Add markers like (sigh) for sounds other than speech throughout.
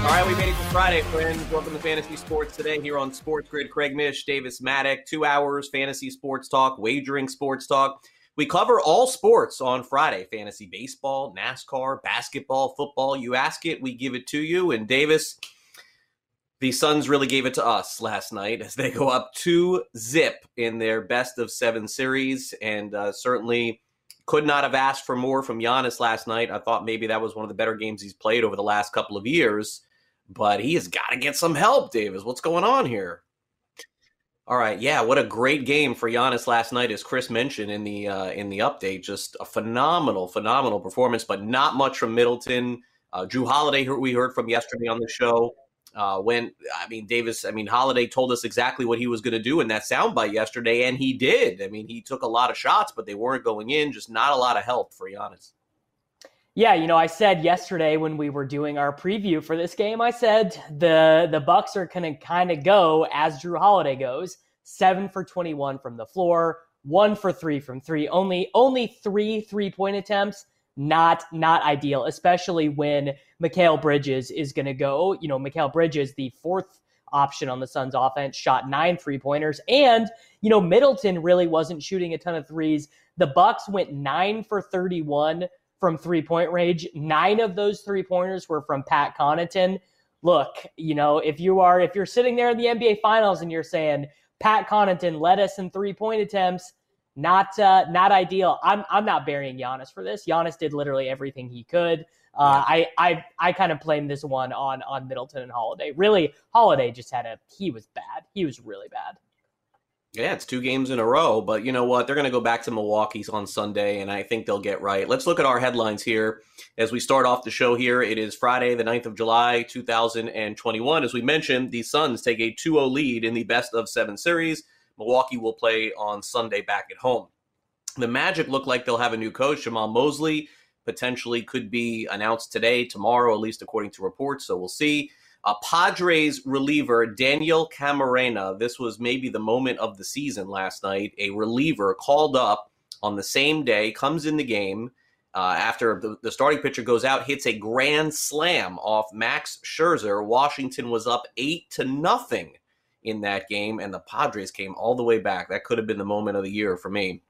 All right, we made it to Friday, friends. Welcome to Fantasy Sports today here on Sports Grid. Craig Mish, Davis Mattek, two hours fantasy sports talk, wagering sports talk. We cover all sports on Friday fantasy baseball, NASCAR, basketball, football. You ask it, we give it to you. And Davis, the Suns really gave it to us last night as they go up two zip in their best of seven series. And uh, certainly could not have asked for more from Giannis last night. I thought maybe that was one of the better games he's played over the last couple of years but he has got to get some help, Davis. What's going on here? All right, yeah, what a great game for Giannis last night, as Chris mentioned in the uh, in the update. Just a phenomenal, phenomenal performance, but not much from Middleton. Uh, Jrue Holiday, who we heard from yesterday on the show, uh, when I mean Davis, I mean Holiday told us exactly what he was going to do in that soundbite yesterday, and he did. I mean, he took a lot of shots, but they weren't going in. Just not a lot of help for Giannis. Yeah, you know, I said yesterday when we were doing our preview for this game, I said the the Bucks are going to kind of go as Jrue Holiday goes, seven for twenty one from the floor, one for three from three, only only three three point attempts. Not not ideal, especially when Mikal Bridges is going to go. You know, Mikal Bridges, the fourth option on the Suns offense, shot nine three pointers, and you know Middleton really wasn't shooting a ton of threes. The Bucks went nine for thirty one from three point range. Nine of those three pointers were from Pat Connaughton. Look, you know, if you are if you're sitting there in the NBA Finals and you're saying Pat Connaughton led us in three point attempts, not uh, not ideal. I'm I'm not burying Giannis for this. Giannis did literally everything he could. Uh, I I I kind of blame this one on on Middleton and Holiday. Really, Holiday just had a he was bad. He was really bad. Yeah, it's two games in a row, but you know what? They're going to go back to Milwaukee's on Sunday, and I think they'll get right. Let's look at our headlines here as we start off the show here. It is Friday, the 9th of July, 2021. As we mentioned, the Suns take a 2 0 lead in the best of seven series. Milwaukee will play on Sunday back at home. The Magic look like they'll have a new coach. Jamahl Mosley potentially could be announced today, tomorrow, at least according to reports, so we'll see. Uh, Padres reliever Daniel Camarena. This was maybe the moment of the season last night. A reliever called up on the same day, comes in the game uh, after the, the, starting pitcher goes out, hits a grand slam off Max Scherzer. Washington was up eight to nothing in that game, and the Padres came all the way back. That could have been the moment of the year for me.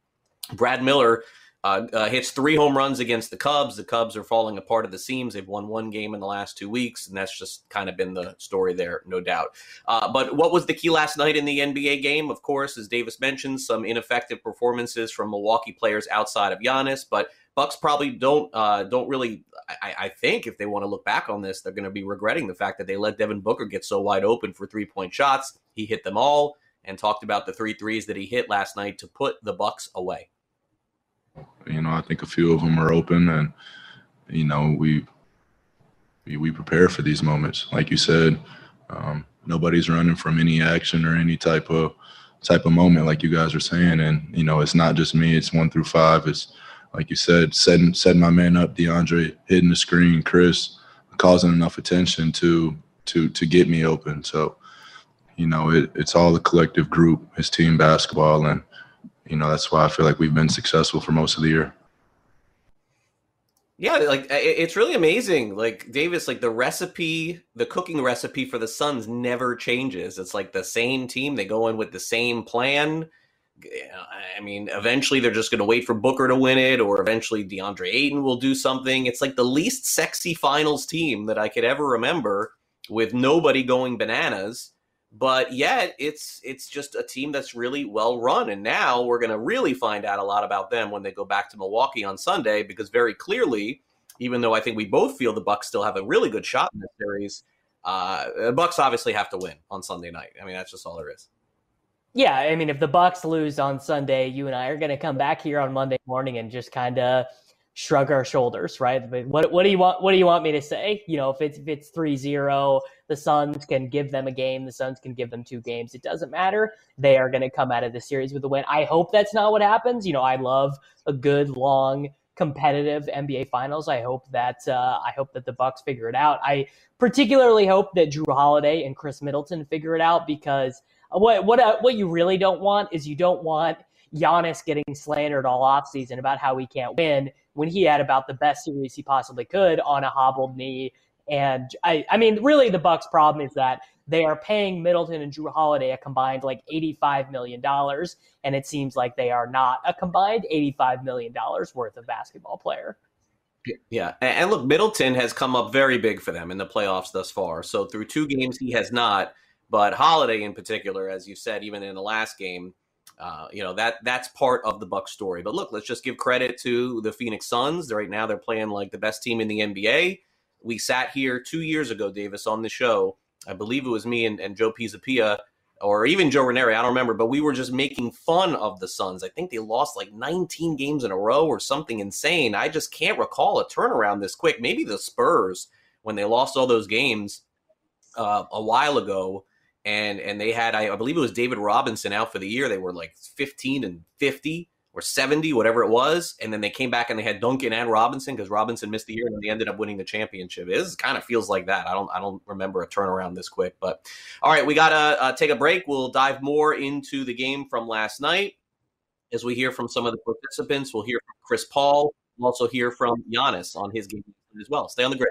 Brad Miller uh, uh, hits three home runs against the Cubs. The Cubs are falling apart at the seams. They've won one game in the last two weeks, and that's just kind of been the story there, no doubt. Uh, but what was the key last night in the NBA game? Of course, as Davis mentioned, some ineffective performances from Milwaukee players outside of Giannis, but Bucks probably don't uh, don't really. I, I, think if they want to look back on this, they're going to be regretting the fact that they let Devin Booker get so wide open for three point shots. He hit them all and talked about the three threes that he hit last night to put the Bucks away. You know, I think a few of them are open, and you know we we, we prepare for these moments. Like you said, um, nobody's running from any action or any type of type of moment, like you guys are saying. And you know, it's not just me; it's one through five. It's like you said, setting setting my man up, DeAndre hitting the screen, Chris causing enough attention to to to get me open. So, you know, it, it's all the collective group, it's team basketball, and you know that's why I feel like we've been successful for most of the year. Yeah, like it's really amazing. Like Davis, like the recipe, the cooking recipe for the Suns never changes. It's like the same team. They go in with the same plan. I mean, eventually they're just going to wait for Booker to win it, or eventually DeAndre Ayton will do something. It's like the least sexy finals team that I could ever remember, with nobody going bananas but yet it's it's just a team that's really well run and now we're going to really find out a lot about them when they go back to Milwaukee on Sunday because very clearly even though I think we both feel the Bucks still have a really good shot in this series uh the Bucks obviously have to win on Sunday night. I mean that's just all there is. Yeah, I mean if the Bucks lose on Sunday, you and I are going to come back here on Monday morning and just kind of shrug our shoulders, right? What what do you want what do you want me to say? You know, if it's if it's 3-0, the Suns can give them a game, the Suns can give them two games. It doesn't matter. They are going to come out of the series with a win. I hope that's not what happens. You know, I love a good long competitive NBA finals. I hope that uh, I hope that the Bucks figure it out. I particularly hope that Jrue Holiday and Khris Middleton figure it out because what what uh, what you really don't want is you don't want Giannis getting slandered all offseason about how he can't win when he had about the best series he possibly could on a hobbled knee. And I, I mean, really, the Bucks' problem is that they are paying Middleton and Jrue Holiday a combined like $85 million. And it seems like they are not a combined $85 million worth of basketball player. Yeah. And look, Middleton has come up very big for them in the playoffs thus far. So through two games, he has not. But Holiday, in particular, as you said, even in the last game, uh, you know that that's part of the Buck story. But look, let's just give credit to the Phoenix Suns. Right now, they're playing like the best team in the NBA. We sat here two years ago, Davis, on the show. I believe it was me and, and Joe Pisapia, or even Joe Ranieri. I don't remember, but we were just making fun of the Suns. I think they lost like 19 games in a row or something insane. I just can't recall a turnaround this quick. Maybe the Spurs when they lost all those games uh, a while ago and and they had I, I, believe it was David Robinson out for the year. They were like 15 and 50 or 70, whatever it was, and then they came back and they had Duncan and Robinson because Robinson missed the year and they ended up winning the championship. It kind of feels like that. I don't I don't remember a turnaround this quick, but all right, we gotta uh, take a break. We'll dive more into the game from last night as we hear from some of the participants. We'll hear from Chris Paul. We'll also hear from Giannis on his game as well. Stay on the grid.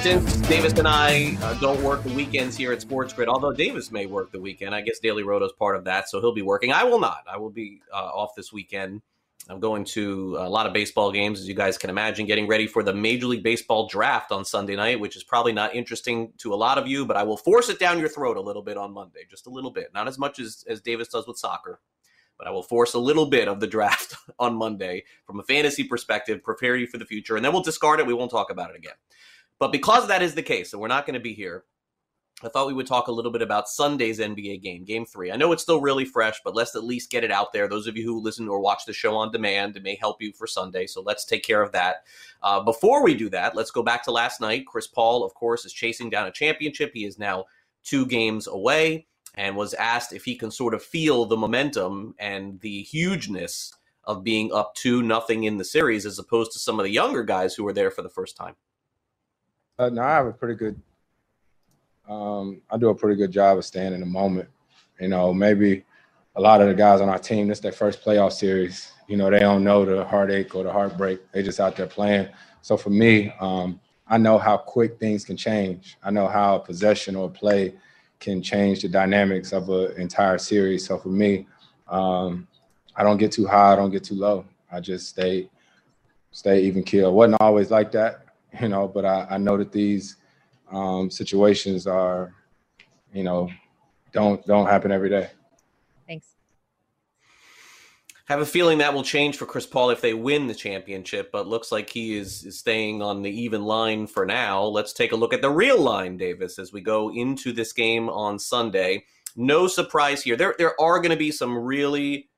Since Davis and I uh, don't work the weekends here at Sports Grid, although Davis may work the weekend, I guess Daily Roto is part of that, so he'll be working. I will not. I will be uh, off this weekend I'm going to a lot of baseball games, as you guys can imagine, getting ready for the Major League Baseball draft on Sunday night, which is probably not interesting to a lot of you, but I will force it down your throat a little bit on Monday, just a little bit. Not as much as, as Davis does with soccer, but I will force a little bit of the draft (laughs) on Monday from a fantasy perspective, prepare you for the future, and then we'll discard it. We won't talk about it again. But because that is the case, and we're not going to be here, I thought we would talk a little bit about Sunday's NBA game, game three. I know it's still really fresh, but let's at least get it out there. Those of you who listen or watch the show on demand, it may help you for Sunday. So let's take care of that. Uh, before we do that, let's go back to last night. Chris Paul, of course, is chasing down a championship. He is now two games away and was asked if he can sort of feel the momentum and the hugeness of being up two nothing in the series as opposed to some of the younger guys who were there for the first time. Uh, no, I have a pretty good um, I do a pretty good job of staying in the moment. You know, maybe a lot of the guys on our team, this is their first playoff series. You know, they don't know the heartache or the heartbreak. They just out there playing. So for me, um, I know how quick things can change. I know how a possession or a play can change the dynamics of an entire series. So for me, um, I don't get too high, I don't get too low. I just stay stay even keel. wasn't always like that, (laughs) you know, but I, I know that these um, situations are, you know, don't don't happen every day. Thanks. Have a feeling that will change for Chris Paul if they win the championship, but looks like he is, is staying on the even line for now. Let's take a look at the real line, Davis, as we go into this game on Sunday. No surprise here. There there are going to be some really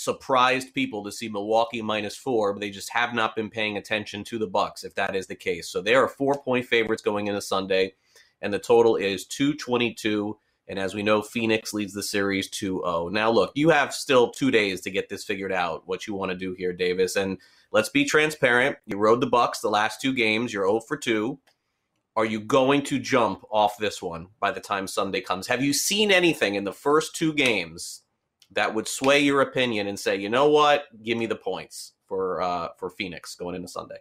surprised people to see Milwaukee minus four, but they just have not been paying attention to the Bucks. If that is the case, so they are four point favorites going into Sunday, and the total is two twenty two. And as we know, Phoenix leads the series 2 0. Now, look, you have still two days to get this figured out, what you want to do here, Davis. And let's be transparent. You rode the Bucks the last two games. You're 0 for 2. Are you going to jump off this one by the time Sunday comes? Have you seen anything in the first two games that would sway your opinion and say, you know what, give me the points for uh, for Phoenix going into Sunday?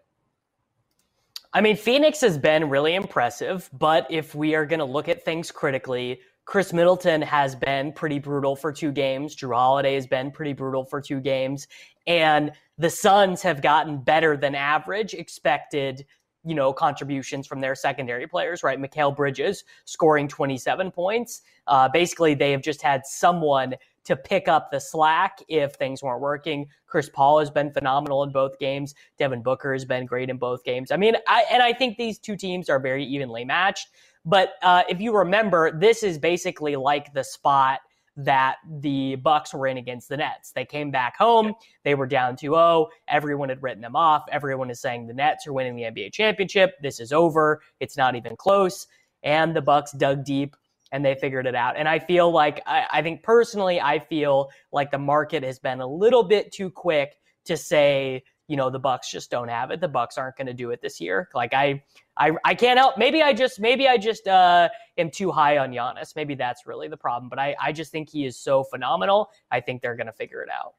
I mean, Phoenix has been really impressive, but if we are going to look at things critically, Khris Middleton has been pretty brutal for two games. Jrue Holiday has been pretty brutal for two games. And the Suns have gotten better than average expected, you know, contributions from their secondary players, right? Mikal Bridges scoring 27 points. Uh, basically, they have just had someone to pick up the slack if things weren't working. Chris Paul has been phenomenal in both games. Devin Booker has been great in both games. I mean, I, and I think these two teams are very evenly matched. But uh, if you remember, this is basically like the spot that the Bucks were in against the Nets. They came back home, they were down 2-0, everyone had written them off. Everyone is saying the Nets are winning the NBA championship. This is over. It's not even close. And the Bucks dug deep and they figured it out. And I feel like I, I think personally, I feel like the market has been a little bit too quick to say you know the bucks just don't have it the bucks aren't going to do it this year like i i i can't help maybe i just maybe i just uh am too high on Giannis maybe that's really the problem but i i just think he is so phenomenal i think they're going to figure it out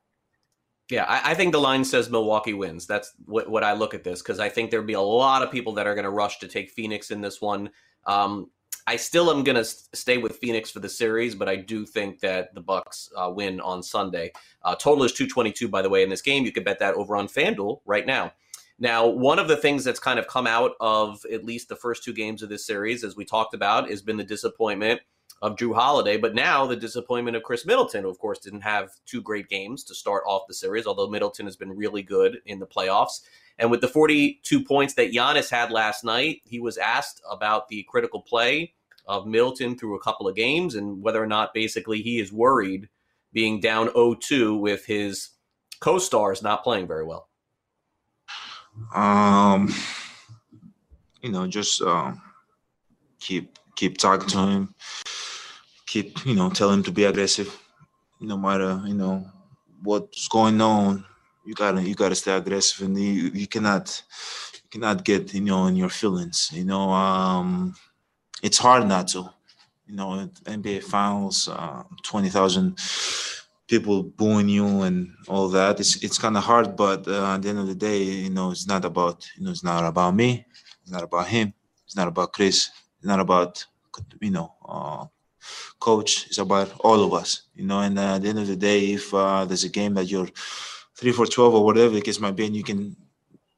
yeah, I, I, think the line says Milwaukee wins. That's what, what I look at this because I think there'll be a lot of people that are going to rush to take Phoenix in this one. Um, I still am going to stay with Phoenix for the series, but I do think that the Bucks uh, win on Sunday. Uh, total is 222, by the way, in this game. You could bet that over on FanDuel right now. Now, one of the things that's kind of come out of at least the first two games of this series, as we talked about, has been the disappointment of Jrue Holiday, but now the disappointment of Khris Middleton, who of course didn't have two great games to start off the series, although Middleton has been really good in the playoffs. And with the 42 points that Giannis had last night, he was asked about the critical play of Middleton through a couple of games and whether or not basically he is worried being down 0-2 with his co-stars not playing very well. Um, you know, just um, keep keep talking to him. Keep you know, tell him to be aggressive. No matter you know what's going on, you gotta you gotta stay aggressive, and you you cannot you cannot get you know in your feelings. You know, um, it's hard not to. You know, NBA Finals, uh, twenty thousand people booing you and all that. It's it's kind of hard, but uh, at the end of the day, you know, it's not about you know, it's not about me. It's not about him. It's not about chris It's not about you know, uh, coach. It's about all of us. You know, and uh, at the end of the day, if uh, there's a game that you're three for twelve or whatever the case might be, and you can,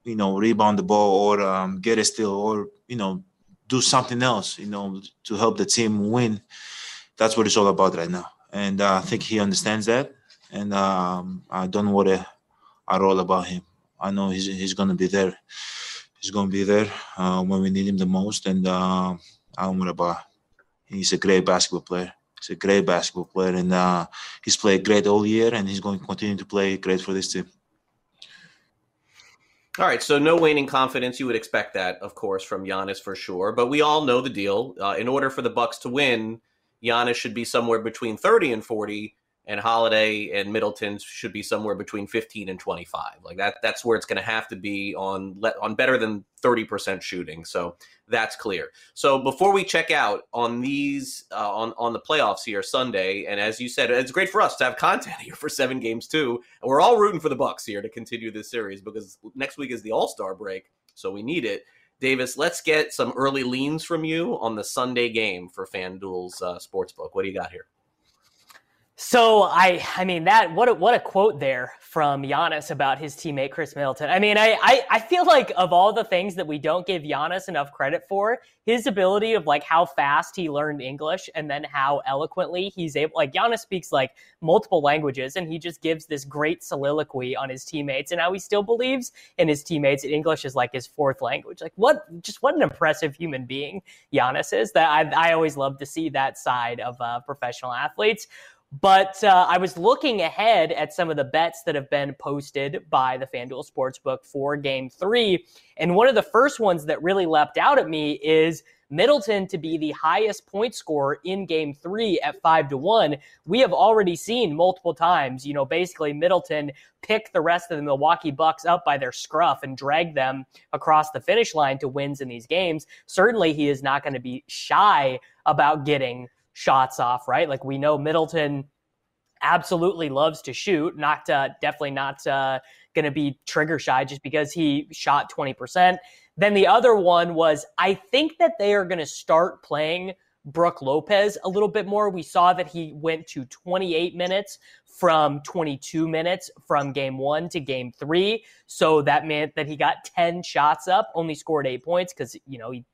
you know, rebound the ball or um, get a steal or you know do something else, you know, to help the team win. That's what it's all about right now, and uh, I think he understands that. And um, I don't worry at all about him. I know he's he's gonna be there. He's gonna be there uh, when we need him the most, and uh, I don't worry about. He's a great basketball player. He's a great basketball player, and uh, he's played great all year, and he's going to continue to play great for this team. All right, so no waning confidence. You would expect that, of course, from Giannis for sure. But we all know the deal. Uh, in order for the Bucks to win, Giannis should be somewhere between thirty and forty and Holiday and Middleton should be somewhere between 15 and 25. Like that that's where it's going to have to be on on better than 30% shooting. So that's clear. So before we check out on these uh, on on the playoffs here Sunday and as you said it's great for us to have content here for 7 games too. And we're all rooting for the Bucks here to continue this series because next week is the All-Star break, so we need it. Davis, let's get some early leans from you on the Sunday game for FanDuel's uh, sportsbook. What do you got here? So I, I mean that what a, what a quote there from Giannis about his teammate Khris Middleton. I mean, I, I I feel like of all the things that we don't give Giannis enough credit for, his ability of like how fast he learned English and then how eloquently he's able. Like Giannis speaks like multiple languages, and he just gives this great soliloquy on his teammates and how he still believes in his teammates. And English is like his fourth language. Like what? Just what an impressive human being Giannis is. That I I always love to see that side of uh, professional athletes. But uh, I was looking ahead at some of the bets that have been posted by the FanDuel Sportsbook for game three. And one of the first ones that really leapt out at me is Middleton to be the highest point scorer in game three at five to one. We have already seen multiple times, you know, basically Middleton pick the rest of the Milwaukee Bucks up by their scruff and drag them across the finish line to wins in these games. Certainly, he is not going to be shy about getting shots off, right? Like we know Middleton absolutely loves to shoot, not uh, definitely not uh, going to be trigger shy just because he shot 20%. Then the other one was I think that they are going to start playing Brook Lopez a little bit more. We saw that he went to 28 minutes from 22 minutes from game one to game three. So that meant that he got 10 shots up, only scored eight points because, you know, he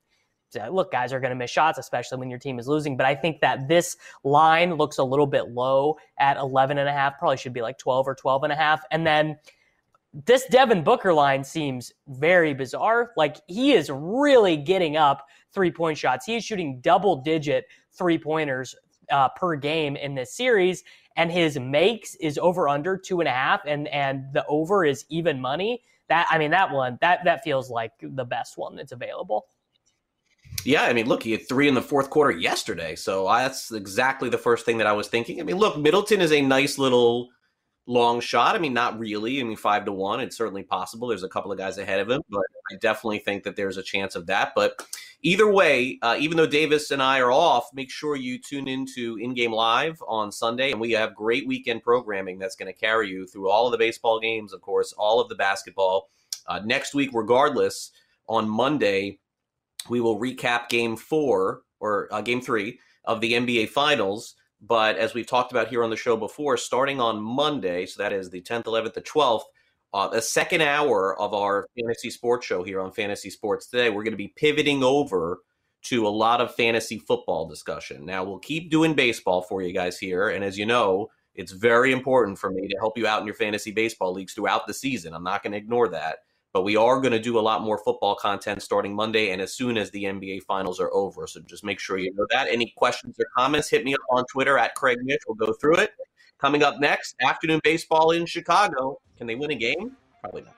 look, guys are going to miss shots, especially when your team is losing. But I think that this line looks a little bit low at 11 and a half, probably should be like 12 or 12 and a half. And then this Devin Booker line seems very bizarre. Like he is really getting up three point shots. He is shooting double digit three pointers uh, per game in this series. And his makes is over under two and a half, and and the over is even money. That I mean, that one that that feels like the best one that's available. Yeah, I mean, look, he had three in the fourth quarter yesterday, so that's exactly the first thing that I was thinking. I mean, look, Middleton is a nice little long shot. I mean, not really. I mean, five to one, it's certainly possible. There's a couple of guys ahead of him, but I definitely think that there's a chance of that. But either way, uh, even though Davis and I are off, make sure you tune into In Game Live on Sunday, and we have great weekend programming that's going to carry you through all of the baseball games, of course, all of the basketball. Uh, next week, regardless, on Monday we will recap game four or uh, game three of the NBA Finals. But as we've talked about here on the show before, starting on Monday, so that is the 10th, 11th, the 12th, uh, the second hour of our fantasy sports show here on Fantasy Sports Today, we're going to be pivoting over to a lot of fantasy football discussion. Now, we'll keep doing baseball for you guys here. And as you know, it's very important for me to help you out in your fantasy baseball leagues throughout the season. I'm not going to ignore that. But we are going to do a lot more football content starting Monday and as soon as the NBA finals are over. So just make sure you know that. Any questions or comments, hit me up on Twitter at Craig Mish. We'll go through it. Coming up next, afternoon baseball in Chicago. Can they win a game? Probably not.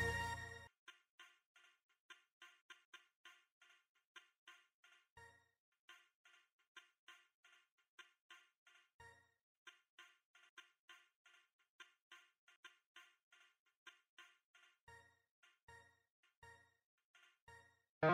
We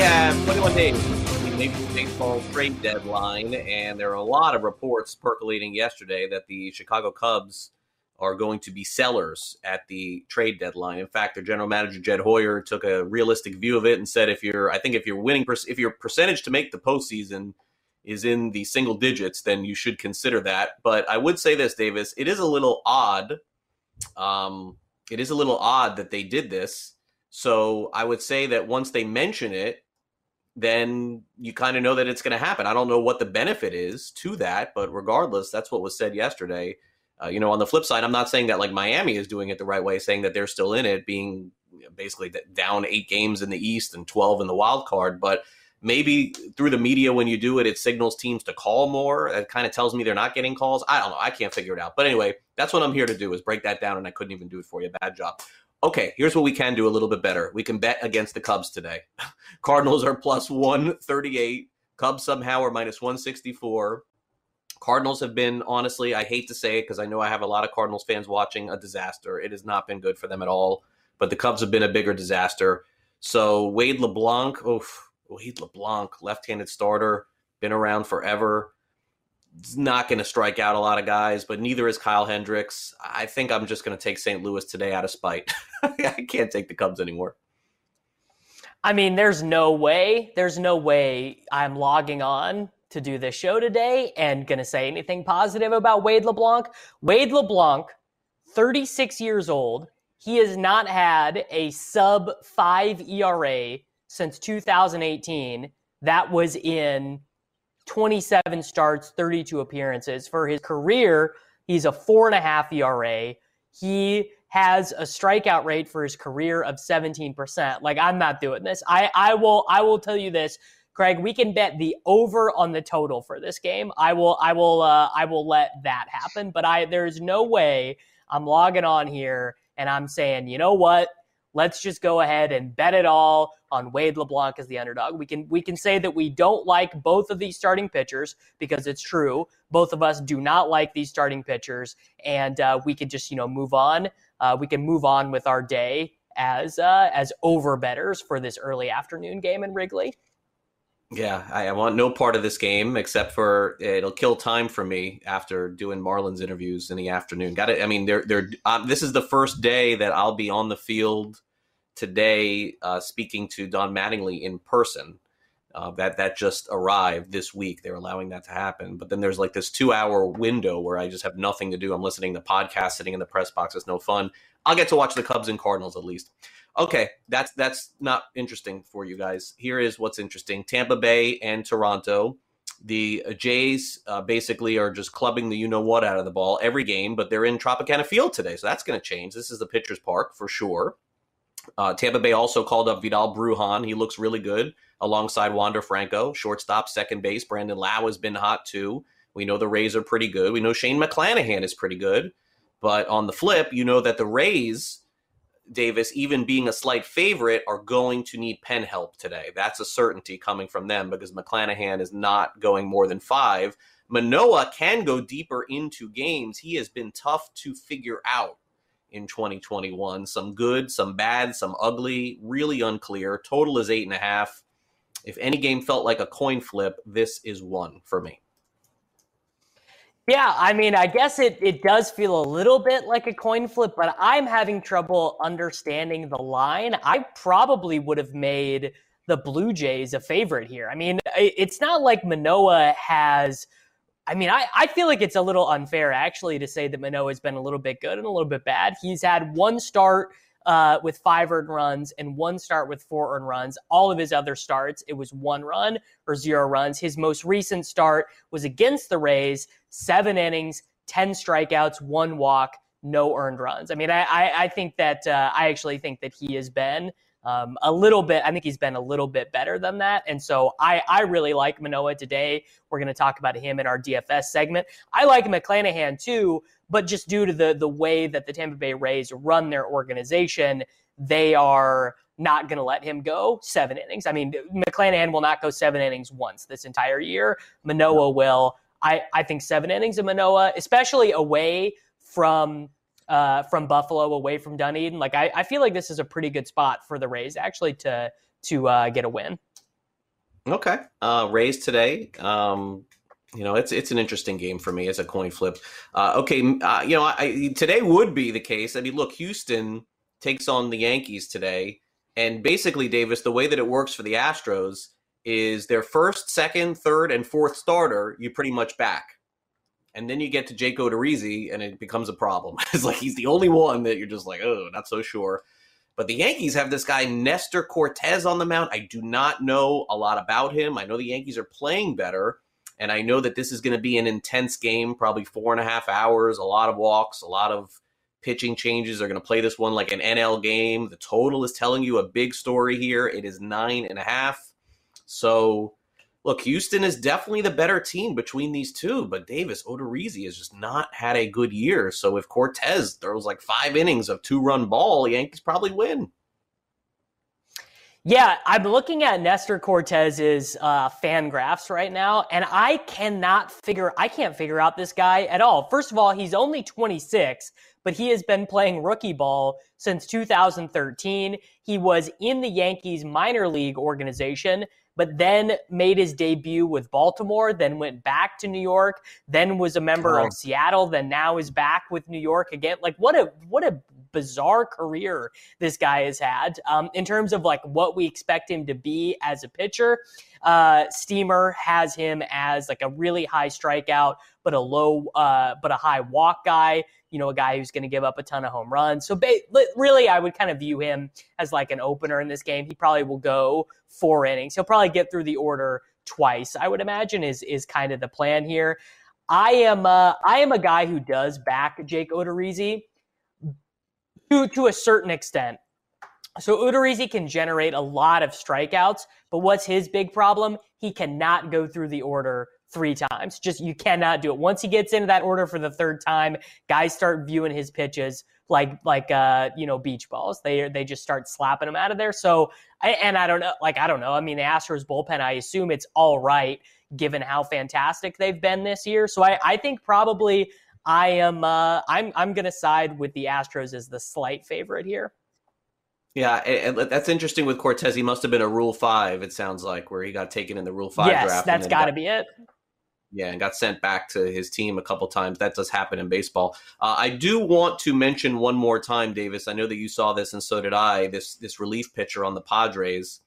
have 21 days the Major Baseball trade deadline, and there are a lot of reports percolating yesterday that the Chicago Cubs are going to be sellers at the trade deadline. In fact, their general manager Jed Hoyer took a realistic view of it and said, if you're, I think if you're winning, if your percentage to make the postseason is in the single digits, then you should consider that. But I would say this, Davis, it is a little odd. Um, it is a little odd that they did this. So I would say that once they mention it, then you kind of know that it's going to happen. I don't know what the benefit is to that, but regardless, that's what was said yesterday. Uh, you know, on the flip side, I'm not saying that like Miami is doing it the right way, saying that they're still in it, being basically down eight games in the East and 12 in the wild card. But maybe through the media when you do it it signals teams to call more. It kind of tells me they're not getting calls. I don't know. I can't figure it out. But anyway that's what i'm here to do is break that down and i couldn't even do it for you. Bad job. Okay here's what we can do a little bit better. We can bet against the cubs today. (laughs) Cardinals are plus 138 cubs somehow are minus 164 cardinals have been honestly i hate to say it because i know i have a lot of cardinals fans watching a disaster. It has not been good for them at all. But the cubs have been a bigger disaster. So wade leblanc oof Wade LeBlanc, left-handed starter, been around forever. He's not going to strike out a lot of guys, but neither is Kyle Hendricks. I think I'm just going to take St. Louis today out of spite. (laughs) I can't take the Cubs anymore. I mean, there's no way, there's no way I'm logging on to do this show today and going to say anything positive about Wade LeBlanc. Wade LeBlanc, 36 years old, he has not had a sub 5 ERA since 2018. That was in 27 starts, 32 appearances. For his career, he's a four and a half ERA. He has a strikeout rate for his career of 17%. Like I'm not doing this. I, I will I will tell you this. Craig, we can bet the over on the total for this game. I will I will uh, I will let that happen, but I there's no way I'm logging on here and I'm saying, "You know what? Let's just go ahead and bet it all on Wade LeBlanc as the underdog. We can we can say that we don't like both of these starting pitchers because it's true. Both of us do not like these starting pitchers, and uh, we can just you know move on. Uh, we can move on with our day as uh, as over betters for this early afternoon game in Wrigley. Yeah, I, want no part of this game except for it'll kill time for me after doing Marlins interviews in the afternoon. Got it. I mean, they're they're. Um, this is the first day that I'll be on the field today, uh, speaking to Don Mattingly in person. Uh, that that just arrived this week. They're allowing that to happen, but then there's like this two hour window where I just have nothing to do. I'm listening to podcasts, sitting in the press box. It's no fun. I'll get to watch the Cubs and Cardinals at least. Okay, that's that's not interesting for you guys. Here is what's interesting: Tampa Bay and Toronto. The Jays uh, basically are just clubbing the you know what out of the ball every game, but they're in Tropicana Field today, so that's going to change. This is the pitcher's park for sure. Uh, Tampa Bay also called up Vidal Bruján. He looks really good alongside Wander Franco, shortstop, second base. Brandon Lowe has been hot too. We know the Rays are pretty good. We know Shane McClanahan is pretty good. But on the flip, you know that the Rays Davis, even being a slight favorite, are going to need pen help today. That's a certainty coming from them because McClanahan is not going more than five. Manoah can go deeper into games. He has been tough to figure out in 2021. Some good, some bad, some ugly, really unclear. Total is eight and a half. If any game felt like a coin flip, this is one for me. Yeah, I mean, I guess it, it does feel a little bit like a coin flip, but I'm having trouble understanding the line. I probably would have made the Blue Jays a favorite here. I mean, it's not like Manoah has. I mean, I, I feel like it's a little unfair actually to say that Manoah has been a little bit good and a little bit bad. He's had one start uh, with five earned runs and one start with four earned runs. All of his other starts, it was one run or zero runs. His most recent start was against the Rays, seven innings, 10 strikeouts, one walk, no earned runs. I mean, I, I, I think that uh, I actually think that he has been um, a little bit. I think he's been a little bit better than that, and so I I really like Manoah today. We're going to talk about him in our DFS segment. I like McClanahan too, but just due to the the way that the Tampa Bay Rays run their organization, they are not going to let him go seven innings. I mean, McClanahan will not go seven innings once this entire year. Manoah will. I, I think seven innings of Manoah, especially away from uh, from Buffalo, away from Dunedin. Like I, I feel like this is a pretty good spot for the Rays actually to to uh, get a win. Okay, uh, Rays today. Um, you know, it's it's an interesting game for me as a coin flip. Uh, okay, uh, you know, I, today would be the case. I mean, look, Houston takes on the Yankees today, and basically, Davis, the way that it works for the Astros is their first, second, third, and fourth starter. You pretty much back and then you get to Jake Odorizzi, and it becomes a problem. (laughs) it's like he's the only one that you're just like, oh, not so sure. But the Yankees have this guy Nestor Cortes, on the mound. I do not know a lot about him. I know the Yankees are playing better, and I know that this is going to be an intense game, probably four and a half hours, a lot of walks, a lot of pitching changes. They're going to play this one like an NL game. The total is telling you a big story here. It is nine and a half. So look, Houston is definitely the better team between these two, but Davis Odorizzi has just not had a good year. So if Cortes throws like five innings of two run ball, Yankees probably win. Yeah, I'm looking at Nestor Cortes's uh, FanGraphs right now, and I cannot figure. I can't figure out this guy at all. First of all, he's only 26, but he has been playing rookie ball since 2013. He was in the Yankees minor league organization but then made his debut with Baltimore, then went back to New York, then was a member oh. of Seattle, then now is back with New York again. Like what a what a bizarre career this guy has had um, in terms of like what we expect him to be as a pitcher. Uh, Steamer has him as like a really high strikeout, but a low, uh, but a high walk guy. You know, a guy who's going to give up a ton of home runs. So ba- really, I would kind of view him as like an opener in this game. He probably will go four innings. He'll probably get through the order twice. I would imagine is is kind of the plan here. I am uh, I am a guy who does back Jake Odorizzi to to a certain extent. So Odorizzi can generate a lot of strikeouts, but what's his big problem? He cannot go through the order three times. Just you cannot do it. Once he gets into that order for the third time, guys start viewing his pitches like like uh you know beach balls. They they just start slapping them out of there. So and I don't know like I don't know. I mean the Astros bullpen. I assume it's all right given how fantastic they've been this year. So I I think probably I am uh I'm I'm gonna side with the Astros as the slight favorite here. Yeah, and that's interesting with Cortes. He must have been a Rule Five. It sounds like where he got taken in the Rule Five yes, draft. that's got to be it. Yeah, and got sent back to his team a couple times. That does happen in baseball. Uh, I do want to mention one more time, Davis. I know that you saw this, and so did I. This this relief pitcher on the Padres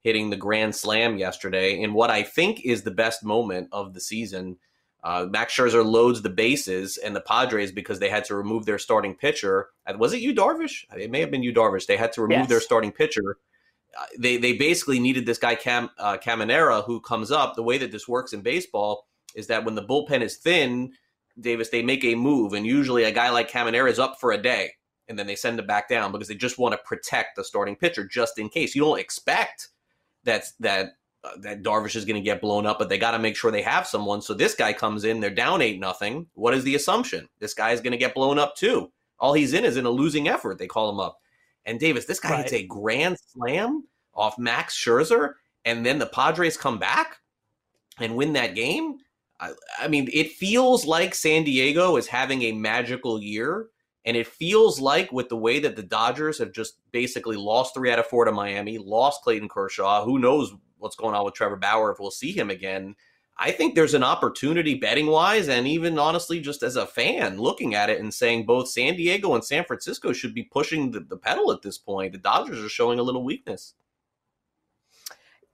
hitting the grand slam yesterday in what I think is the best moment of the season. Uh, Max Scherzer loads the bases, and the Padres because they had to remove their starting pitcher. Was it Yu Darvish? It may have been Yu Darvish. They had to remove yes. their starting pitcher. Uh, they they basically needed this guy Cam uh, Camarena who comes up. The way that this works in baseball is that when the bullpen is thin, Davis, they make a move, and usually a guy like Camarena is up for a day, and then they send him back down because they just want to protect the starting pitcher just in case. You don't expect that that uh, that Darvish is going to get blown up, but they got to make sure they have someone. So this guy comes in, they're down eight nothing. What is the assumption? This guy is going to get blown up too. All he's in is in a losing effort. They call him up, and Davis, this guy right. hits a grand slam off Max Scherzer, and then the Padres come back and win that game. I, I mean, it feels like San Diego is having a magical year. And it feels like with the way that the Dodgers have just basically lost three out of four to Miami, lost Clayton Kershaw, who knows what's going on with Trevor Bauer if we'll see him again. I think there's an opportunity betting wise, and even honestly, just as a fan looking at it and saying both San Diego and San Francisco should be pushing the, the pedal at this point. The Dodgers are showing a little weakness.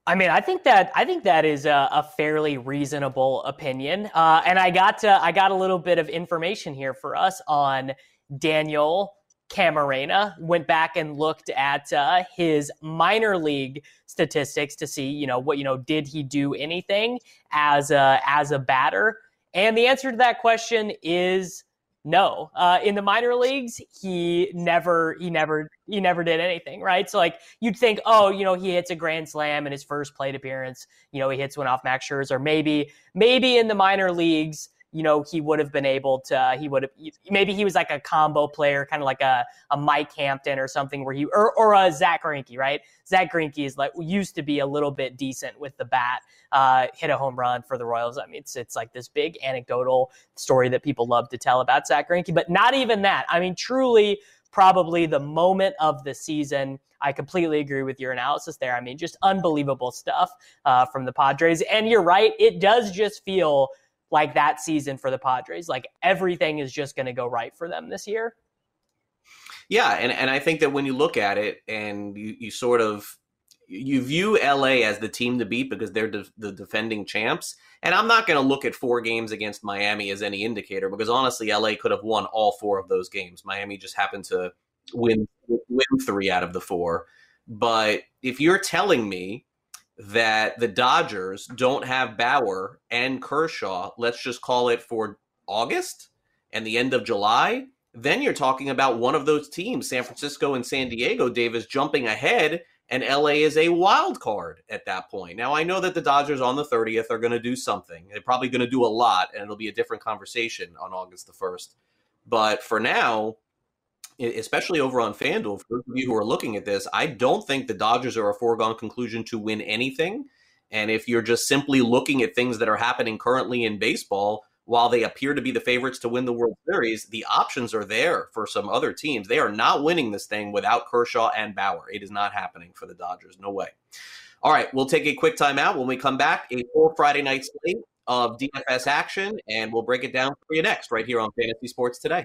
I mean, I think that I think that is a, a fairly reasonable opinion, uh, and I got to, I got a little bit of information here for us on Daniel Camarena. Went back and looked at uh, his minor league statistics to see, you know, what you know, did he do anything as a as a batter? And the answer to that question is no. Uh, in the minor leagues, he never, he never, he never did anything, right? So like you'd think, oh, you know, he hits a grand slam in his first plate appearance. You know, he hits one off Max Scherzer. Or maybe, maybe in the minor leagues, you know, he would have been able to, he would have, maybe he was like a combo player, kind of like a, a Mike Hampton or something where he, or, or a Zack Greinke, right? Zack Greinke is like, used to be a little bit decent with the bat, uh, hit a home run for the Royals. I mean, it's, it's like this big anecdotal story that people love to tell about Zack Greinke, but not even that. I mean, truly, probably the moment of the season. I completely agree with your analysis there. I mean, just unbelievable stuff uh, from the Padres. And you're right, it does just feel like that season for the Padres. Like everything is just going to go right for them this year. Yeah, and, and I think that when you look at it and you, you sort of you view LA as the team to beat because they're de- the defending champs. And I'm not going to look at four games against Miami as any indicator because honestly, LA could have won all four of those games. Miami just happened to win win three out of the four. But if you're telling me that the Dodgers don't have Bauer and Kershaw, let's just call it for August and the end of July, then you're talking about one of those teams, San Francisco and San Diego, Davis, jumping ahead, and LA is a wild card at that point. Now, I know that the Dodgers on the 30th are going to do something. They're probably going to do a lot, and it'll be a different conversation on August the 1st. But for now, especially over on FanDuel, for those of you who are looking at this, I don't think the Dodgers are a foregone conclusion to win anything. And if you're just simply looking at things that are happening currently in baseball, while they appear to be the favorites to win the World Series, the options are there for some other teams. They are not winning this thing without Kershaw and Bauer. It is not happening for the Dodgers. No way. All right, we'll take a quick timeout. When we come back, a full Friday night slate of DFS action, and we'll break it down for you next, right here on Fantasy Sports Today.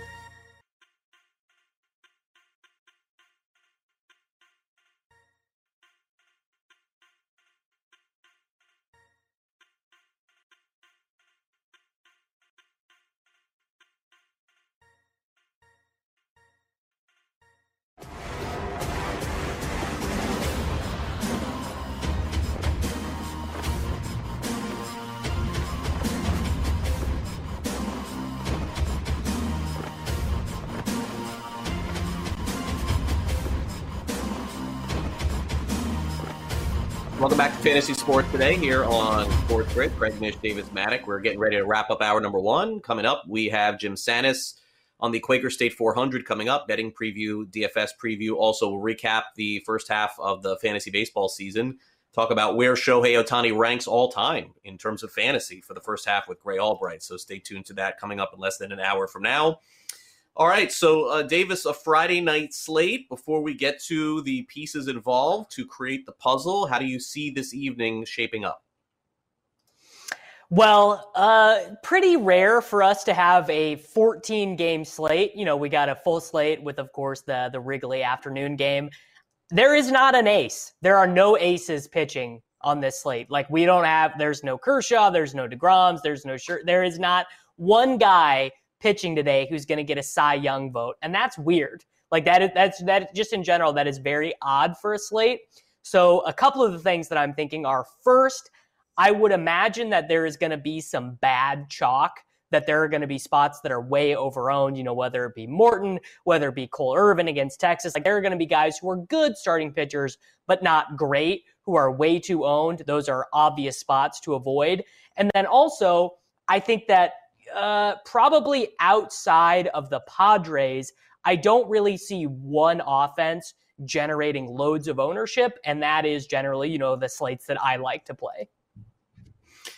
back to Fantasy Sports today here on Sports Grid. Craig Mish, Davis Mattek. We're getting ready to wrap up hour number one. Coming up, we have Jim Sannes on the Quaker State 400 coming up, betting preview, DFS preview. Also, we'll recap the first half of the fantasy baseball season. Talk about where Shohei Ohtani ranks all time in terms of fantasy for the first half with Grey Albright. So stay tuned to that coming up in less than an hour from now. All right, so uh, Davis, a Friday night slate. Before we get to the pieces involved to create the puzzle, how do you see this evening shaping up? Well, uh, pretty rare for us to have a 14 game slate. You know, we got a full slate with, of course, the the Wrigley afternoon game. There is not an ace. There are no aces pitching on this slate. Like we don't have. There's no Kershaw. There's no deGrom's. There's no shirt. There is not one guy pitching today who's going to get a Cy Young vote, and that's weird. Like that is that's that just in general that is very odd for a slate. So a couple of the things that I'm thinking are first, I would imagine that there is going to be some bad chalk. That there are going to be spots that are way overowned, you know, whether it be Morton, whether it be Cole Irvin against Texas. Like there are going to be guys who are good starting pitchers, but not great, who are way too owned. Those are obvious spots to avoid. And then also, I think that uh, probably outside of the Padres, I don't really see one offense generating loads of ownership, and that is generally, you know, the slates that I like to play.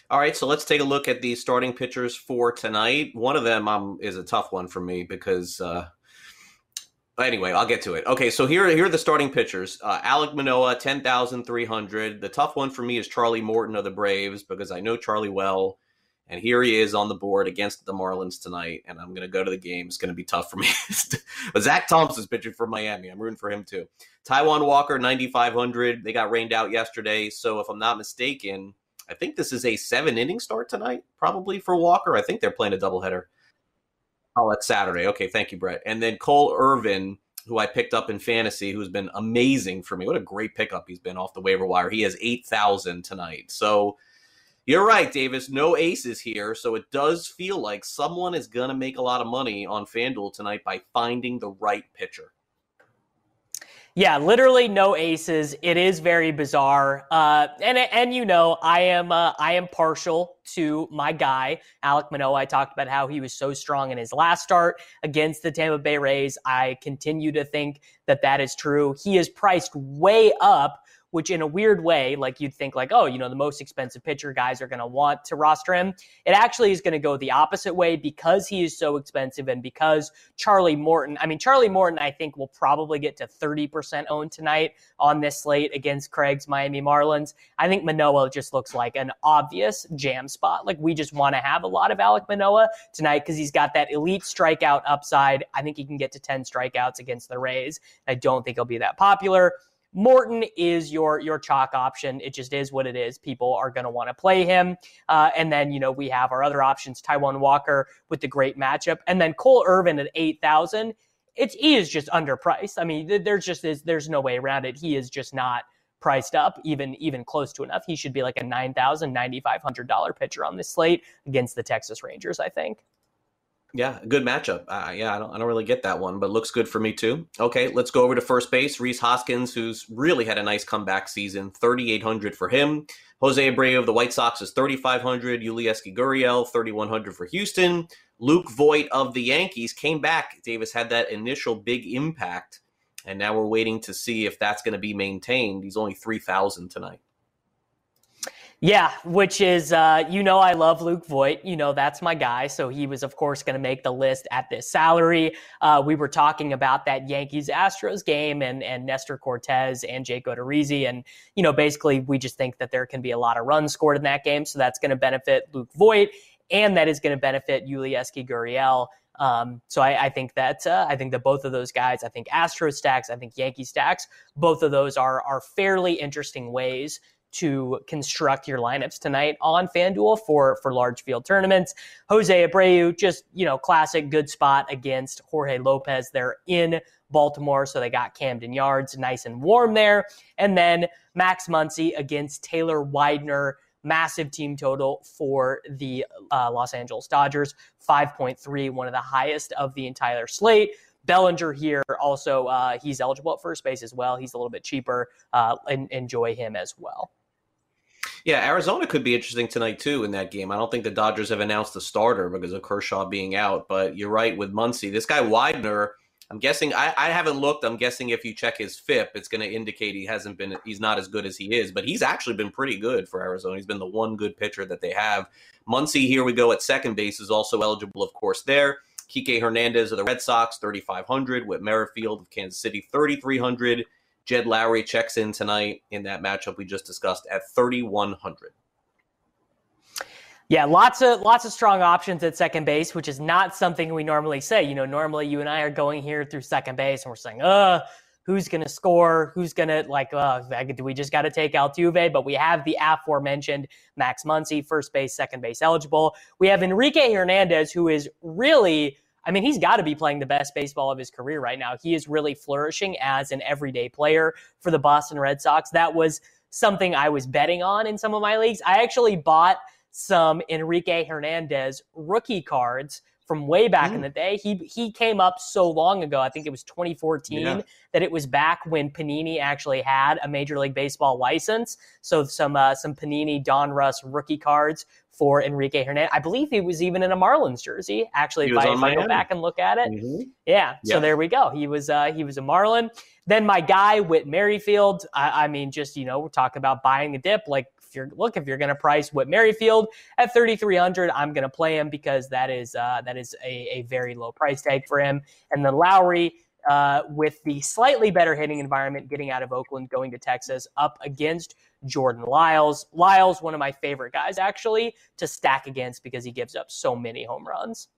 All right, so let's take a look at the starting pitchers for tonight. One of them um, is a tough one for me because, uh, anyway, I'll get to it. Okay, so here, here are the starting pitchers. Uh, thousand three hundred. The tough one for me is Charlie Morton of the Braves because I know Charlie well. And here he is on the board against the Marlins tonight. And I'm going to go to the game. It's going to be tough for me. (laughs) but Zach Thompson's pitching for Miami. I'm rooting for him too. Taijuan Walker, 9,500. They got rained out yesterday. So if I'm not mistaken, I think this is a seven inning start tonight, probably for Walker. I think they're playing a doubleheader. Oh, that's Saturday. Okay. Thank you, Brett. And then Cole Irvin, who I picked up in fantasy, who's been amazing for me. What a great pickup he's been off the waiver wire. He has 8,000 tonight. So, you're right, Davis. No aces here, so it does feel like someone is going to make a lot of money on FanDuel tonight by finding the right pitcher. Yeah, literally no aces. It is very bizarre, uh, and and you know I am uh, I am partial to my guy Alec Manoah. I talked about how he was so strong in his last start against the Tampa Bay Rays. I continue to think that that is true. He is priced way up which in a weird way, like you'd think like, oh, you know, the most expensive pitcher guys are going to want to roster him. It actually is going to go the opposite way because he is so expensive and because Charlie Morton, I mean, Charlie Morton, I think will probably get to 30% owned tonight on this slate against Craig's Miami Marlins. I think Manoah just looks like an obvious jam spot. Like we just want to have a lot of Alec Manoah tonight because he's got that elite strikeout upside. I think he can get to 10 strikeouts against the Rays. I don't think he'll be that popular. Morton is your your chalk option. It just is what it is. People are going to want to play him. Uh, and then you know we have our other options: Taijuan Walker with the great matchup, and then Cole Irvin at eight thousand. It's he is just underpriced. I mean, there's just is there's no way around it. He is just not priced up even even close to enough. He should be like a nine thousand ninety five hundred dollar pitcher on this slate against the Texas Rangers. I think. Yeah, good matchup. Uh, yeah, I don't, I don't really get that one, but looks good for me too. Okay, let's go over to first base. Rhys Hoskins, who's really had a nice comeback season, 3,800 for him. Jose Abreu of the White Sox is 3,500. Yulieski Gurriel, 3,100 for Houston. Luke Voit of the Yankees came back. Davis had that initial big impact, and now we're waiting to see if that's going to be maintained. He's only 3,000 tonight. Yeah, which is, uh, you know, I love Luke Voit. You know, that's my guy. So he was, of course, going to make the list at this salary. Uh, we were talking about that Yankees Astros game and, and Nestor Cortes and Jake Odorizzi. And, you know, basically, we just think that there can be a lot of runs scored in that game. So that's going to benefit Luke Voit. And that is going to benefit Yulieski Gurriel. Um, so I, I, think that uh, I think that both of those guys, I think Astro stacks, I think Yankee stacks, both of those are are fairly interesting ways to construct your lineups tonight on FanDuel for for large field tournaments. Jose Abreu, just you know, classic good spot against Jorge Lopez. They're in Baltimore, so they got Camden Yards nice and warm there. And then Max Muncy against Taylor Widener. Massive team total for the uh, Los Angeles Dodgers, 5.3, one of the highest of the entire slate. Bellinger here also, uh, he's eligible at first base as well. He's a little bit cheaper. Uh, and enjoy him as well. Yeah, Arizona could be interesting tonight too in that game. I don't think the Dodgers have announced a starter because of Kershaw being out, but you're right with Muncy. This guy Widener, I'm guessing I, I haven't looked. I'm guessing if you check his FIP, it's going to indicate he hasn't been he's not as good as he is, but he's actually been pretty good for Arizona. He's been the one good pitcher that they have. Muncy, here we go at second base, is also eligible, of course, there. Kike Hernandez of the Red Sox, 3,500. Whit Merrifield of Kansas City, 3,300. Jed Lowrie checks in tonight in that matchup we just discussed at 3,100. Yeah, lots of lots of strong options at second base, which is not something we normally say. You know, normally you and I are going here through second base and we're saying, uh, who's going to score? Who's going to like, uh, do we just got to take Altuve? But we have the aforementioned Max Muncy, first base, second base eligible. We have Enrique Hernandez, who is really I mean, he's got to be playing the best baseball of his career right now. He is really flourishing as an everyday player for the Boston Red Sox. That was something I was betting on in some of my leagues. I actually bought some Enrique Hernandez rookie cards from way back mm. in the day. He he came up so long ago. I think it was 2014 yeah. that it was back when Panini actually had a Major League Baseball license. So some uh, some Panini Donruss rookie cards for Enrique Hernandez. I believe he was even in a Marlins jersey. Actually, if I, if I, go back and look at it, mm-hmm. yeah. So there we go. He was uh, he was a Marlin. Then my guy Whit Merrifield. I, I mean, just you know, we're talking about buying a dip. Like if you're look if you're going to price Whit Merrifield at 3,300, I'm going to play him because that is uh, that is a, a very low price tag for him. And then Lowrie, Uh, with the slightly better hitting environment getting out of Oakland, going to Texas, up against Jordan Lyles. Lyles, one of my favorite guys actually to stack against because he gives up so many home runs.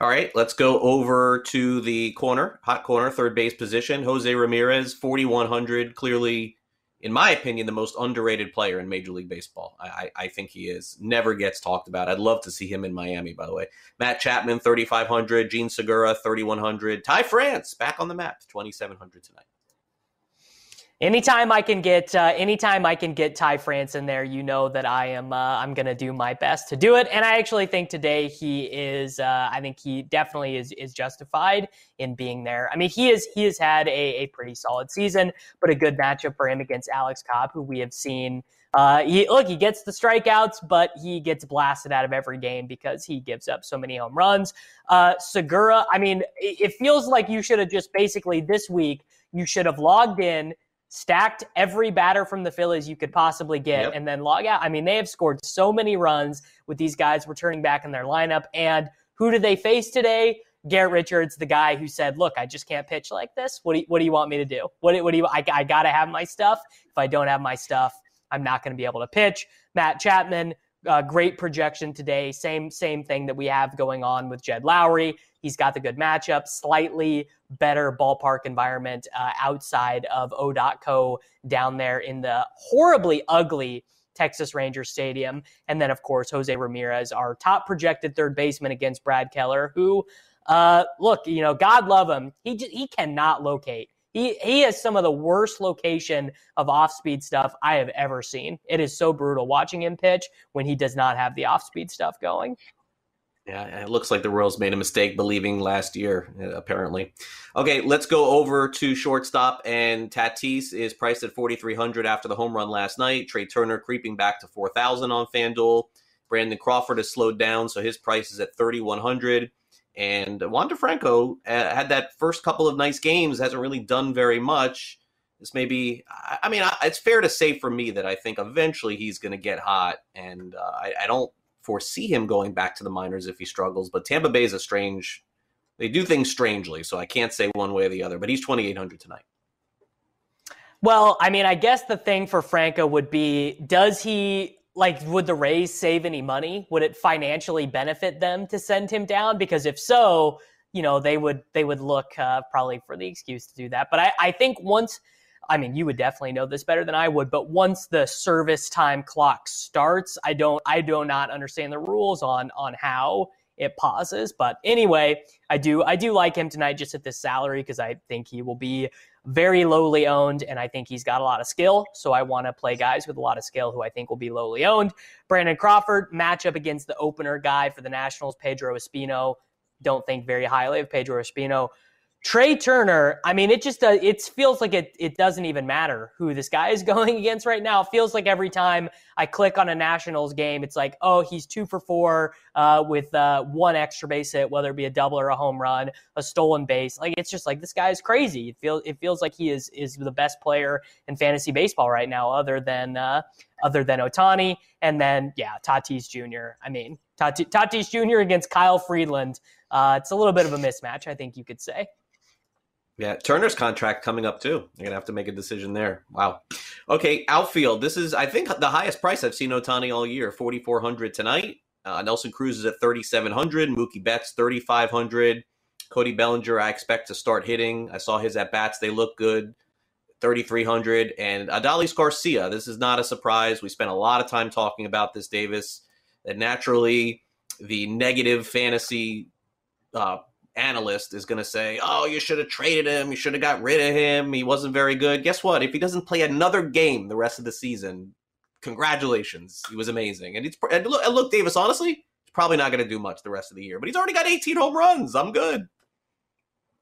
All right, let's go over to the corner, hot corner, third base position. Jose Ramirez, 4,100. Clearly, in my opinion, the most underrated player in Major League Baseball. I, I, think he is. Never gets talked about. I'd love to see him in Miami, by the way. Matt Chapman, 3,500. Jean Segura, 3,100. Ty France, back on the map, 2,700 tonight. Anytime I can get, uh, anytime I can get Ty France in there, you know that I am, uh, I'm to do my best to do it. And I actually think today he is, uh, I think he definitely is is justified in being there. I mean, he is he has had a, a pretty solid season, but a good matchup for him against Alex Cobb, who we have seen. Uh, he look, he gets the strikeouts, but he gets blasted out of every game because he gives up so many home runs. Uh, Segura, I mean, it feels like you should have just basically this week you should have logged in stacked every batter from the Phillies you could possibly get yep. and then log out. I mean, they have scored so many runs with these guys returning back in their lineup. And who do they face today? Garrett Richards, the guy who said, "Look, I just can't pitch like this. What do you, what do you want me to do? What, what do you? I, I got to have my stuff. If I don't have my stuff, I'm not going to be able to pitch." Matt Chapman, uh, great projection today. Same same thing that we have going on with Jed Lowrie. He's got the good matchup, slightly better ballpark environment uh, outside of O.co down there in the horribly ugly Texas Rangers Stadium. And then, of course, Jose Ramirez, our top projected third baseman against Brad Keller, who, uh, look, you know, God love him. He, he cannot locate. He, he has some of the worst location of off speed stuff I have ever seen. It is so brutal watching him pitch when he does not have the off speed stuff going. Yeah, it looks like the Royals made a mistake believing last year, uh, apparently. Okay, let's go over to shortstop. And Tatis is priced at 4,300 after the home run last night. Trea Turner creeping back to 4,000 on FanDuel. Brandon Crawford has slowed down, so his price is at 3,100. And Wander Franco uh, had that first couple of nice games, hasn't really done very much. This may be, I mean, it's fair to say for me that I think eventually he's going to get hot, and uh, I, I, don't foresee him going back to the minors if he struggles. But Tampa Bay is a strange, they do things strangely, so I can't say one way or the other. But he's 2,800 tonight. Well, I mean, I guess the thing for Franco would be does he like would the Rays save any money? Would it financially benefit them to send him down? Because if so, you know, they would they would look uh, probably for the excuse to do that. But I, I think once I mean, you would definitely know this better than I would, but once the service time clock starts, I don't I do not understand the rules on on how it pauses. But anyway, I do I do like him tonight just at this salary because I think he will be very lowly owned, and I think he's got a lot of skill. So I want to play guys with a lot of skill who I think will be lowly owned. Brandon Crawford, matchup against the opener guy for the Nationals, Pedro Espino. Don't think very highly of Pedro Espino. Trea Turner, I mean, it just uh, it feels like it it doesn't even matter who this guy is (laughs) going against right now. It feels like every time I click on a Nationals game, it's like, oh, he's two for four uh, with uh, one extra base hit, whether it be a double or a home run, a stolen base. Like it's just like this guy is crazy. It feels it feels like he is is the best player in fantasy baseball right now, other than uh, other than Ohtani, and then yeah, Tatis Jr. I mean, Tatis Jr. against Kyle Freeland. Uh, it's a little bit of a mismatch, I think you could say. Yeah, Turner's contract coming up too. You're gonna have to make a decision there. Wow. Okay, outfield. This is, I think, the highest price I've seen Ohtani all year. Forty four hundred tonight. Uh, Nelson Cruz is at thirty seven hundred. Mookie Betts thirty five hundred. Cody Bellinger, I expect to start hitting. I saw his at bats; they look good. 3,300 and Adolis Garcia. This is not a surprise. We spent a lot of time talking about this, Davis. That naturally, the negative fantasy uh, analyst is going to say, "Oh, you should have traded him. You should have got rid of him. He wasn't very good." Guess what? If he doesn't play another game the rest of the season, congratulations, he was amazing. And, it's, and look, and look, Davis, honestly, he's probably not going to do much the rest of the year, but he's already got 18 home runs. I'm good.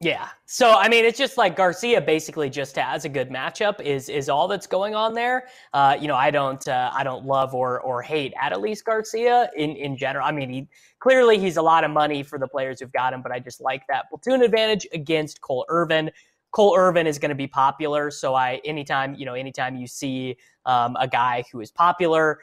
Yeah. So I mean, it's just like Garcia basically just has a good matchup. Is is all that's going on there? Uh, you know, I don't uh, I don't love or or hate Adolis Garcia in in general. I mean, he clearly he's a lot of money for the players who've got him, but I just like that platoon advantage against Cole Irvin. Cole Irvin is going to be popular, so I anytime you know anytime you see um, a guy who is popular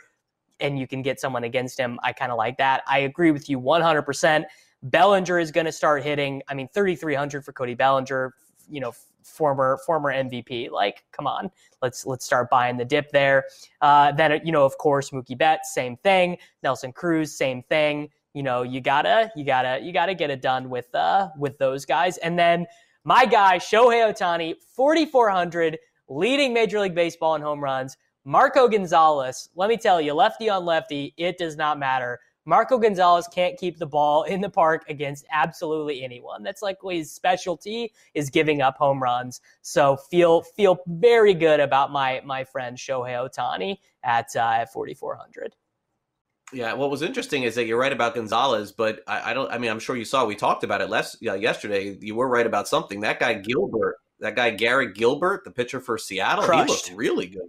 and you can get someone against him, I kind of like that. I agree with you 100. percent Bellinger is going to start hitting. I mean, 3,300 for Cody Bellinger, you know, former former MVP. Like, come on, let's let's start buying the dip there. Uh, then you know, of course, Mookie Betts, same thing. Nelson Cruz, same thing. You know, you gotta you gotta you gotta get it done with uh with those guys. And then my guy Shohei Ohtani, 4,400, leading Major League Baseball in home runs. Marco Gonzalez, let me tell you, lefty on lefty, it does not matter. Marco Gonzalez can't keep the ball in the park against absolutely anyone. That's like his specialty is giving up home runs. So feel feel very good about my my friend Shohei Ohtani at uh, at 4400. Yeah, what was interesting is that you're right about Gonzalez, but I, I don't. I mean, I'm sure you saw we talked about it less uh, yesterday. You were right about something. That guy Gilbert, that guy Garrett Gilbert, the pitcher for Seattle, Crushed. he looked really good.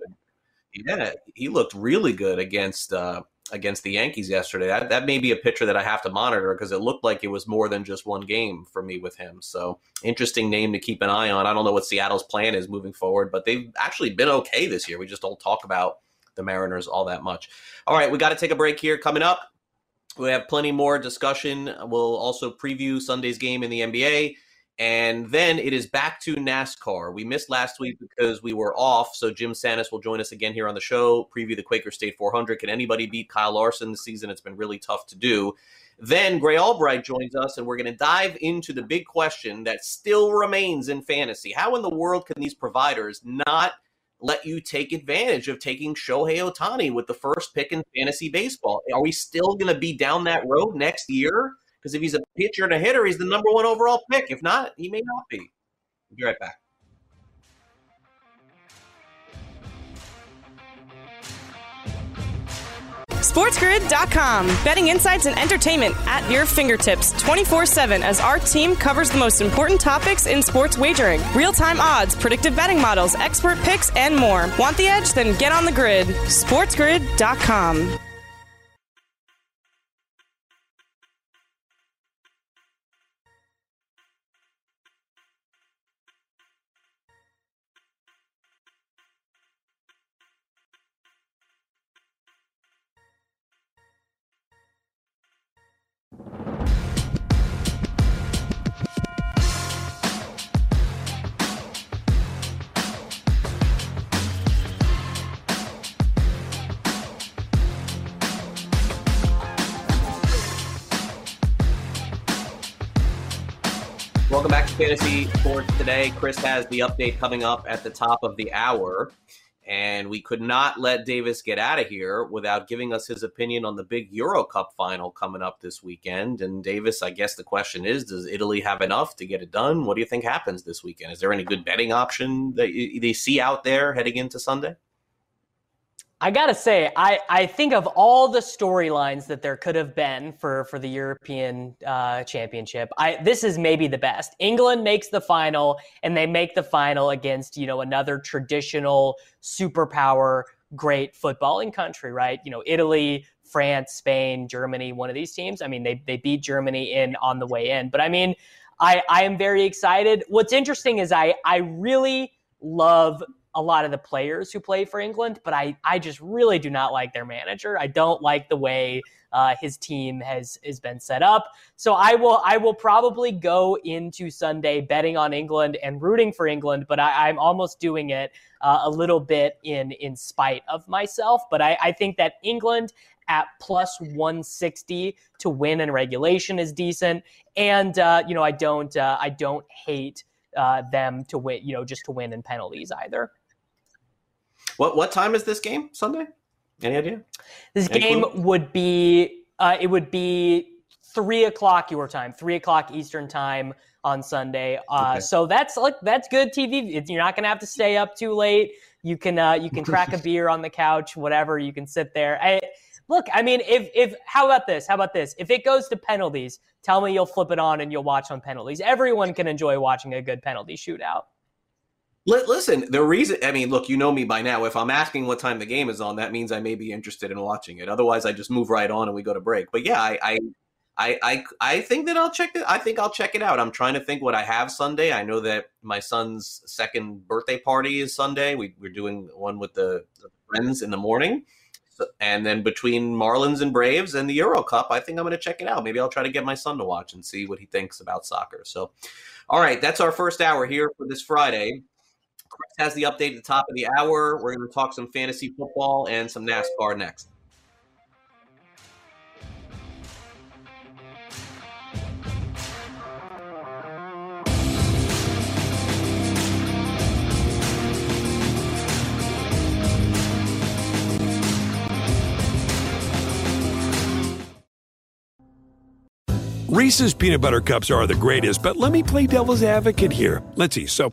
Yeah, he looked really good against uh, against the Yankees yesterday. That that may be a pitcher that I have to monitor because it looked like it was more than just one game for me with him. So interesting name to keep an eye on. I don't know what Seattle's plan is moving forward, but they've actually been okay this year. We just don't talk about the Mariners all that much. All right, we got to take a break here. Coming up, we have plenty more discussion. We'll also preview Sunday's game in the NBA. And then it is back to NASCAR. We missed last week because we were off. So Jim Sannes will join us again here on the show, preview the Quaker State 400. Can anybody beat Kyle Larson this season? It's been really tough to do. Then Grey Albright joins us, and we're going to dive into the big question that still remains in fantasy. How in the world can these providers not let you take advantage of taking Shohei Ohtani with the first pick in fantasy baseball? Are we still going to be down that road next year? Because if he's a pitcher and a hitter, he's the number one overall pick. If not, he may not be. We'll be right back. SportsGrid.com. Betting insights and entertainment at your fingertips 24 7 as our team covers the most important topics in sports wagering real time odds, predictive betting models, expert picks, and more. Want the edge? Then get on the grid. SportsGrid.com. Welcome back to Fantasy Sports Today. Chris has the update coming up at the top of the hour. And we could not let Davis get out of here without giving us his opinion on the big Euro Cup final coming up this weekend. And Davis, I guess the question is Does Italy have enough to get it done? What do you think happens this weekend? Is there any good betting option that you, you see out there heading into Sunday? I gotta say, I, I think of all the storylines that there could have been for, for the European uh, Championship, I this is maybe the best. England makes the final, and they make the final against you know another traditional superpower, great footballing country, right? You know, Italy, France, Spain, Germany, one of these teams. I mean, they they beat Germany in on the way in, but I mean, I I am very excited. What's interesting is I I really love a lot of the players who play for England, but I, I just really do not like their manager. I don't like the way uh, his team has has been set up. So I will I will probably go into Sunday betting on England and rooting for England, but I, am almost doing it uh, a little bit in in spite of myself. But I, I think that England at plus 160 to win in regulation is decent, and uh, you know I don't uh, I don't hate. Uh, them to win, you know, just to win in penalties either. What what time is this game Sunday? Any idea? This Any game clue? would be uh, it would be three o'clock your time, three o'clock Eastern time on Sunday. Uh, okay. So that's like that's good TV. You're not gonna have to stay up too late. You can uh, you can crack a (laughs) beer on the couch, whatever. You can sit there. I, look, I mean, if if how about this? How about this? If it goes to penalties, tell me you'll flip it on and you'll watch on penalties. Everyone can enjoy watching a good penalty shootout. Listen, the reason, I mean, look, you know me by now. If I'm asking what time the game is on, that means I may be interested in watching it. Otherwise, I just move right on and we go to break. But yeah, I, I, I, I, I think that I'll check it. I think I'll check it out. I'm trying to think what I have Sunday. I know that my son's second birthday party is Sunday. We, we're doing one with the, the friends in the morning. And then between Marlins and Braves and the Euro Cup, I think I'm going to check it out. Maybe I'll try to get my son to watch and see what he thinks about soccer. So, all right, that's our first hour here for this Friday. Chris has the update at the top of the hour. We're going to talk some fantasy football and some NASCAR next. Reese's peanut butter cups are the greatest, but let me play devil's advocate here. Let's see. So,